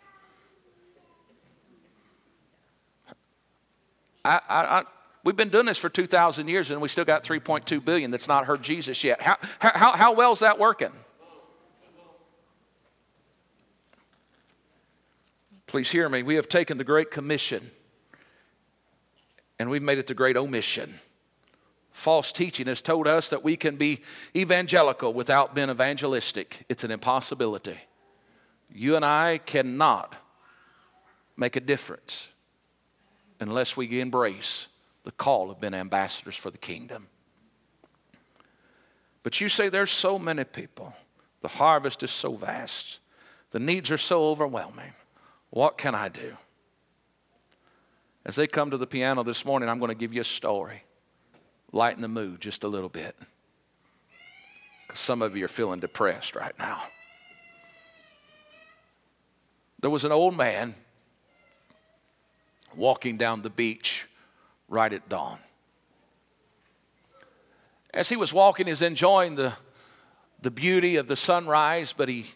I, I, we've been doing this for 2,000 years and we still got 3.2 billion that's not heard Jesus yet. How, how, how well is that working? Please hear me. We have taken the Great Commission and we've made it the Great Omission. False teaching has told us that we can be evangelical without being evangelistic. It's an impossibility. You and I cannot make a difference unless we embrace the call of being ambassadors for the kingdom. But you say there's so many people, the harvest is so vast, the needs are so overwhelming. What can I do? As they come to the piano this morning, I'm going to give you a story. lighten the mood just a little bit. Because some of you are feeling depressed right now. There was an old man walking down the beach right at dawn. As he was walking, he's enjoying the, the beauty of the sunrise, but he,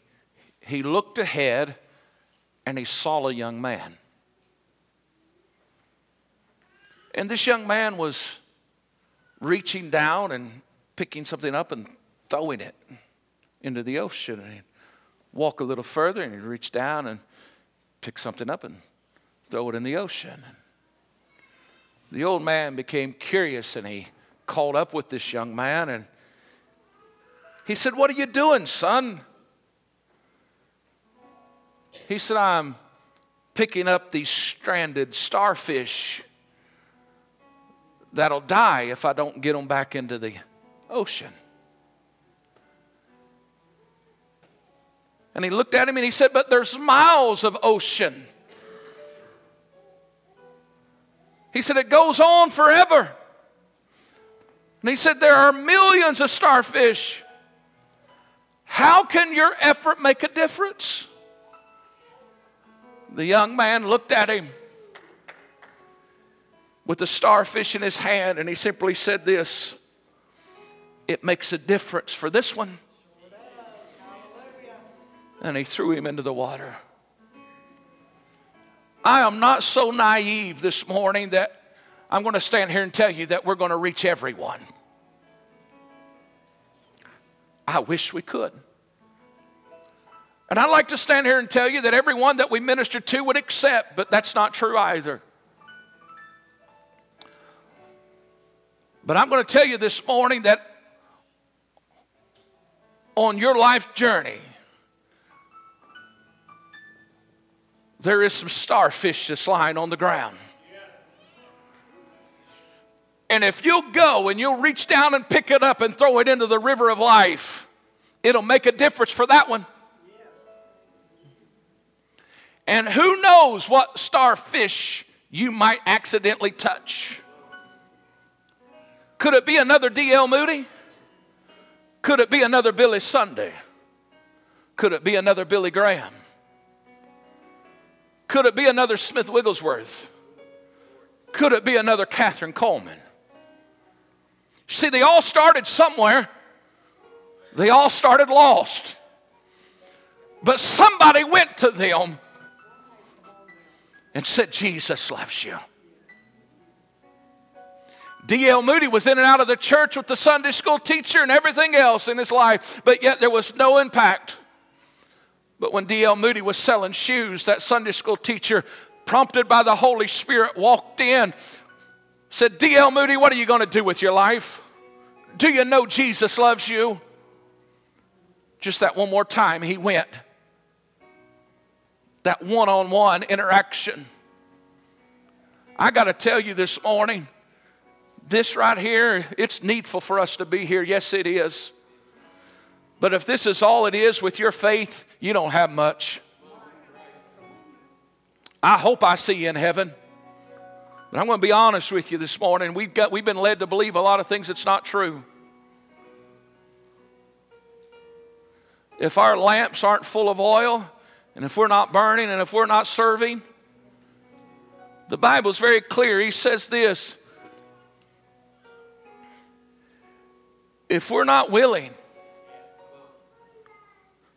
he looked ahead and he saw a young man. And this young man was reaching down and picking something up and throwing it into the ocean. And he'd walk a little further and he'd reach down and pick something up and throw it in the ocean. The old man became curious and he called up with this young man and he said, What are you doing, son? He said, I'm picking up these stranded starfish that'll die if I don't get them back into the ocean. And he looked at him and he said, But there's miles of ocean. He said, It goes on forever. And he said, There are millions of starfish. How can your effort make a difference? The young man looked at him with the starfish in his hand and he simply said this It makes a difference for this one. And he threw him into the water. I am not so naive this morning that I'm going to stand here and tell you that we're going to reach everyone. I wish we could. And I'd like to stand here and tell you that everyone that we minister to would accept, but that's not true either. But I'm going to tell you this morning that on your life journey, there is some starfish that's lying on the ground. And if you'll go and you'll reach down and pick it up and throw it into the river of life, it'll make a difference for that one. And who knows what starfish you might accidentally touch? Could it be another D.L. Moody? Could it be another Billy Sunday? Could it be another Billy Graham? Could it be another Smith Wigglesworth? Could it be another Kathryn Kuhlman? See, they all started somewhere. They all started lost. But somebody went to them and said, Jesus loves you. D.L. Moody was in and out of the church with the Sunday school teacher and everything else in his life, but yet there was no impact. But when D.L. Moody was selling shoes, that Sunday school teacher, prompted by the Holy Spirit, walked in, said, D.L. Moody, what are you going to do with your life? Do you know Jesus loves you? Just that one more time, he went. That one on one interaction. I got to tell you this morning, this right here, it's needful for us to be here. Yes, it is. But if this is all it is with your faith, you don't have much. I hope I see you in heaven. But I'm going to be honest with you this morning. We've, got, we've been led to believe a lot of things that's not true. If our lamps aren't full of oil, and if we're not burning, and if we're not serving, the Bible's very clear. He says this if we're not willing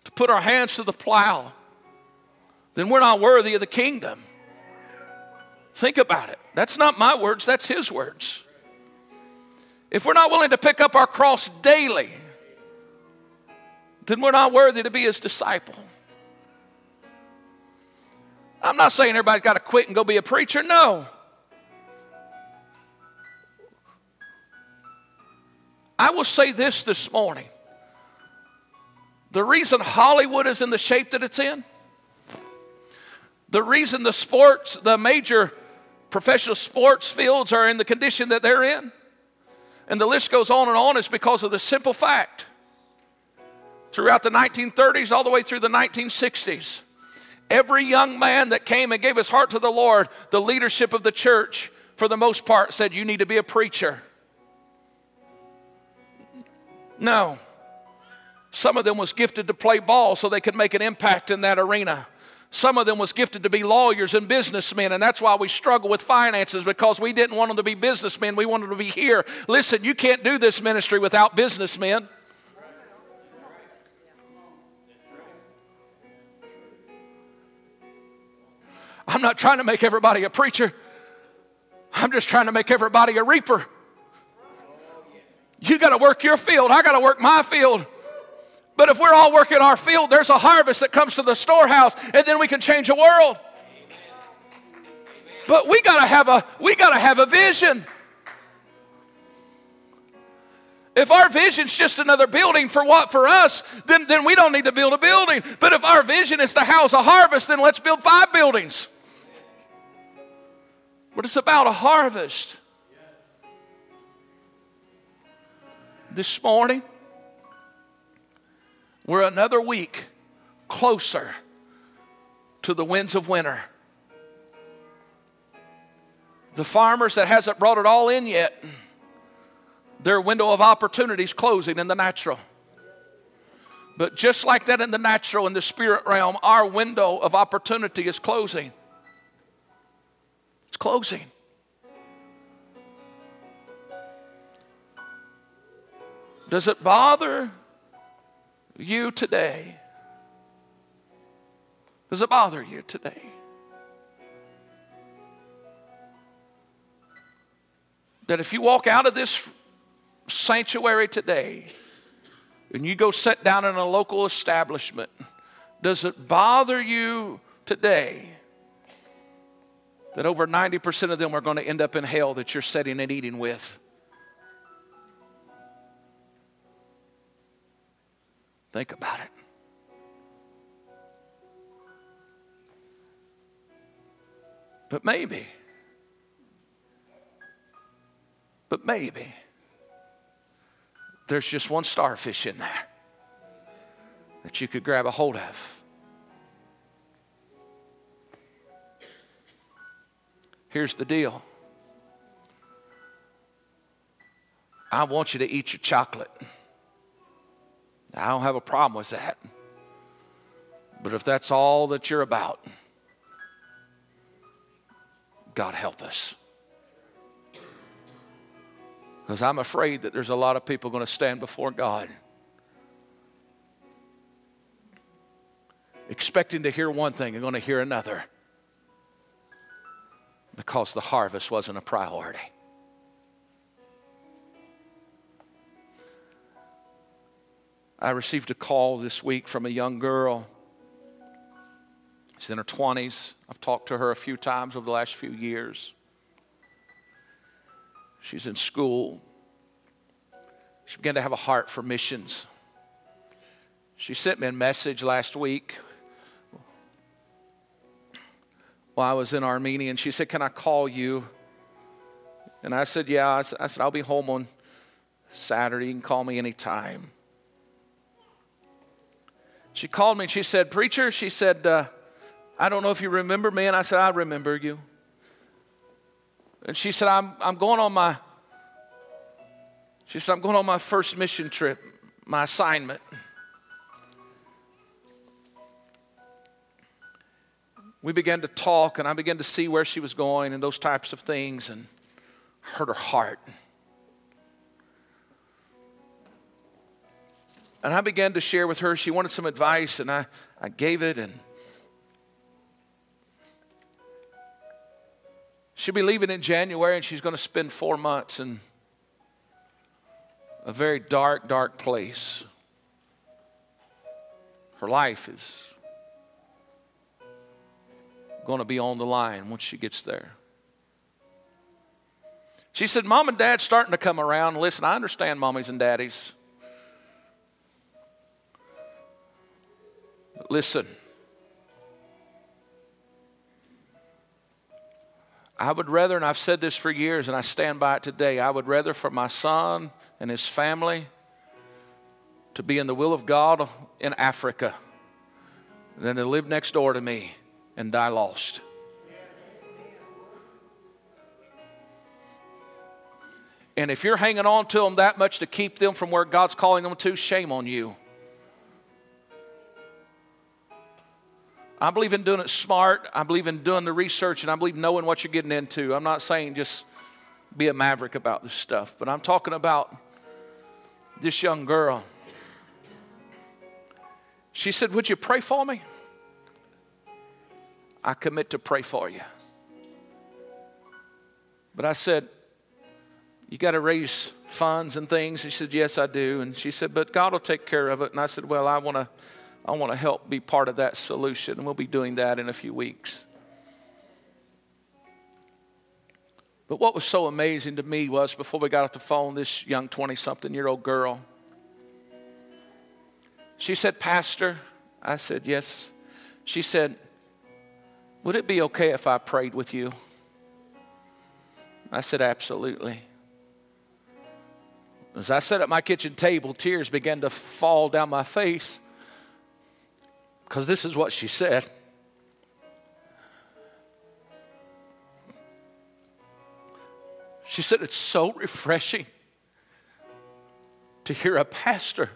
to put our hands to the plow, then we're not worthy of the kingdom. Think about it. That's not my words, that's his words. If we're not willing to pick up our cross daily, then we're not worthy to be his disciple. I'm not saying everybody's got to quit and go be a preacher. No. I will say this this morning. The reason Hollywood is in the shape that it's in, the reason the sports, the major professional sports fields are in the condition that they're in, and the list goes on and on, is because of the simple fact throughout the 1930s all the way through the 1960s, every young man that came and gave his heart to the Lord, the leadership of the church, for the most part, said, You need to be a preacher. No. Some of them was gifted to play ball so they could make an impact in that arena. Some of them was gifted to be lawyers and businessmen, and that's why we struggle with finances because we didn't want them to be businessmen. We wanted them to be here. Listen, you can't do this ministry without businessmen. I'm not trying to make everybody a preacher. I'm just trying to make everybody a reaper. You got to work your field. I got to work my field. But if we're all working our field, there's a harvest that comes to the storehouse, and then we can change the world. But we gotta have a we gotta have a vision. If our vision's just another building for what for us, then, then we don't need to build a building. But if our vision is to house a harvest, then let's build five buildings. But it's about a harvest. This morning, we're another week closer to the winds of winter. The farmers that hasn't brought it all in yet, their window of opportunity is closing in the natural. But just like that in the natural, in the spirit realm, our window of opportunity is closing. Closing. Does it bother you today? Does it bother you today? That if you walk out of this sanctuary today and you go sit down in a local establishment, does it bother you today that over 90% of them are going to end up in hell that you're sitting and eating with? Think about it. But maybe, but maybe, there's just one starfish in there that you could grab a hold of. Here's the deal I want you to eat your chocolate. I don't have a problem with that. But if that's all that you're about, God help us. Because I'm afraid that there's a lot of people going to stand before God expecting to hear one thing and going to hear another because the harvest wasn't a priority. I received a call this week from a young girl. She's in her 20s. I've talked to her a few times over the last few years. She's in school. She began to have a heart for missions. She sent me a message last week while I was in Armenia, and she said, Can I call you? And I said, Yeah. I said, I'll be home on Saturday. You can call me anytime. She called me and she said, Preacher, she said, uh, I don't know if you remember me. And I said, I remember you. And she said, I'm, I'm going on my, she said, I'm going on my first mission trip, my assignment. We began to talk, and I began to see where she was going and those types of things, and hurt her heart. And I began to share with her. She wanted some advice, and I, I gave it. And she'll be leaving in January, and she's going to spend four months in a very dark, dark place. Her life is going to be on the line once she gets there. She said, Mom and Dad's starting to come around. Listen, I understand mommies and daddies. Listen. I would rather, and I've said this for years and I stand by it today, I would rather for my son and his family to be in the will of God in Africa than to live next door to me and die lost. And if you're hanging on to them that much to keep them from where God's calling them to, shame on you. I believe in doing it smart. I believe in doing the research and I believe knowing what you're getting into. I'm not saying just be a maverick about this stuff, but I'm talking about this young girl. She said, Would you pray for me? I commit to pray for you. But I said, You got to raise funds and things. She said, Yes, I do. And she said, But God will take care of it. And I said, Well, I want to. I want to help be part of that solution, and we'll be doing that in a few weeks. But what was so amazing to me was before we got off the phone, this young 20 something year old girl, she said, Pastor, I said, Yes. She said, Would it be okay if I prayed with you? I said, Absolutely. As I sat at my kitchen table, tears began to fall down my face because this is what she said. She said, It's so refreshing to hear a pastor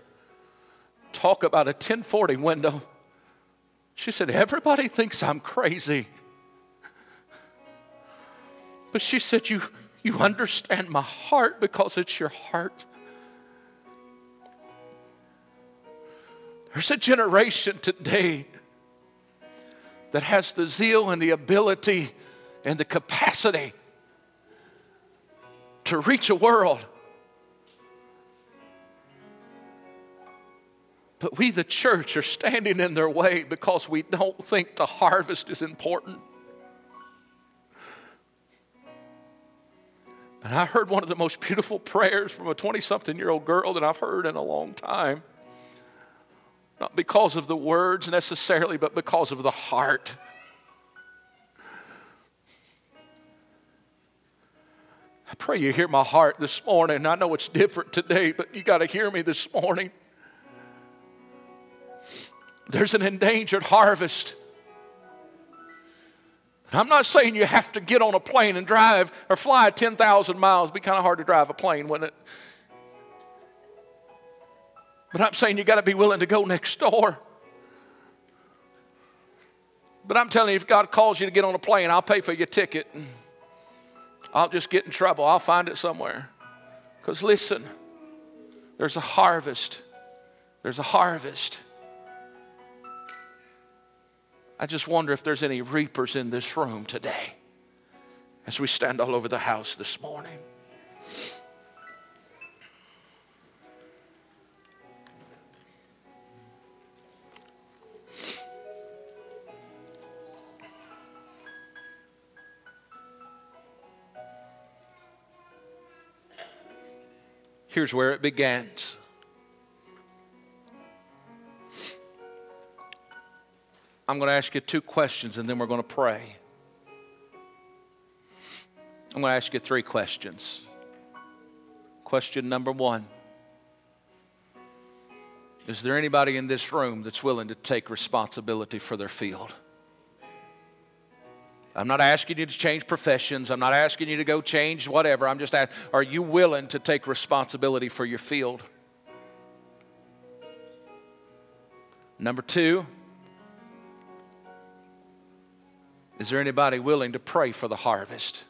talk about a 1040 window. She said, Everybody thinks I'm crazy. But she said, You, you understand my heart because it's your heart. There's a generation today that has the zeal and the ability and the capacity to reach a world. But we, the church, are standing in their way because we don't think the harvest is important. And I heard one of the most beautiful prayers from a 20 something year old girl that I've heard in a long time. Not because of the words necessarily, but because of the heart. I pray you hear my heart this morning. I know it's different today, but you got to hear me this morning. There's an endangered harvest. I'm not saying you have to get on a plane and drive or fly 10,000 miles. It'd be kind of hard to drive a plane, wouldn't it? But I'm saying you got to be willing to go next door. But I'm telling you, if God calls you to get on a plane, I'll pay for your ticket. I'll just get in trouble. I'll find it somewhere. Because listen, there's a harvest. There's a harvest. I just wonder if there's any reapers in this room today as we stand all over the house this morning. Here's where it begins. I'm going to ask you two questions and then we're going to pray. I'm going to ask you three questions. Question number one Is there anybody in this room that's willing to take responsibility for their field? I'm not asking you to change professions. I'm not asking you to go change whatever. I'm just asking, are you willing to take responsibility for your field? Number two, Is there anybody willing to pray for the harvest?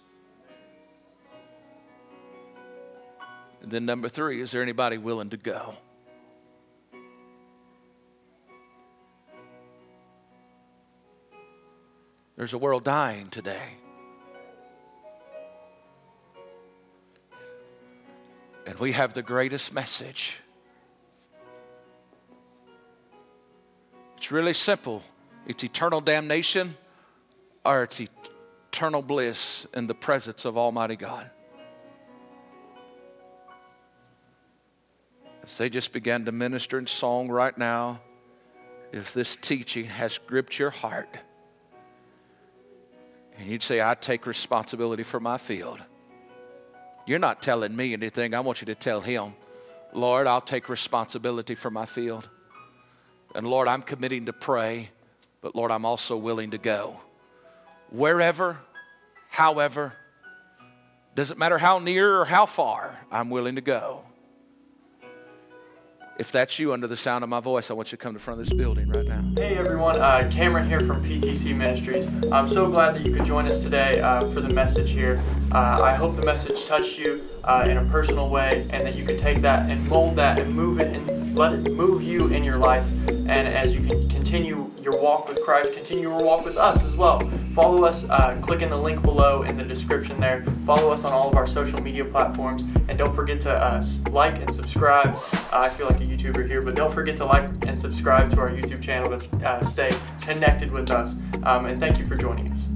And then, number three, is there anybody willing to go? There's a world dying today. And we have the greatest message. It's really simple it's eternal damnation or it's eternal bliss in the presence of Almighty God. As they just began to minister in song right now, if this teaching has gripped your heart, and you'd say, I take responsibility for my field. You're not telling me anything. I want you to tell him, Lord, I'll take responsibility for my field. And Lord, I'm committing to pray, but Lord, I'm also willing to go wherever, however, Doesn't matter how near or how far, I'm willing to go. If that's you under the sound of my voice, I want you to come to front of this building right now. Hey everyone, uh, Cameron here from PTC Ministries. I'm so glad that you could join us today uh, for the message here. Uh, I hope the message touched you uh, in a personal way and that you can take that and mold that and move it and let it move you in your life. And as you can continue your walk with Christ, continue your walk with us as well. Follow us, uh, click in the link below in the description there. Follow us on all of our social media platforms. And don't forget to uh, like and subscribe. I feel like a YouTuber here, but don't forget to like and subscribe to our YouTube channel to stay connected with us. Um, and thank you for joining us.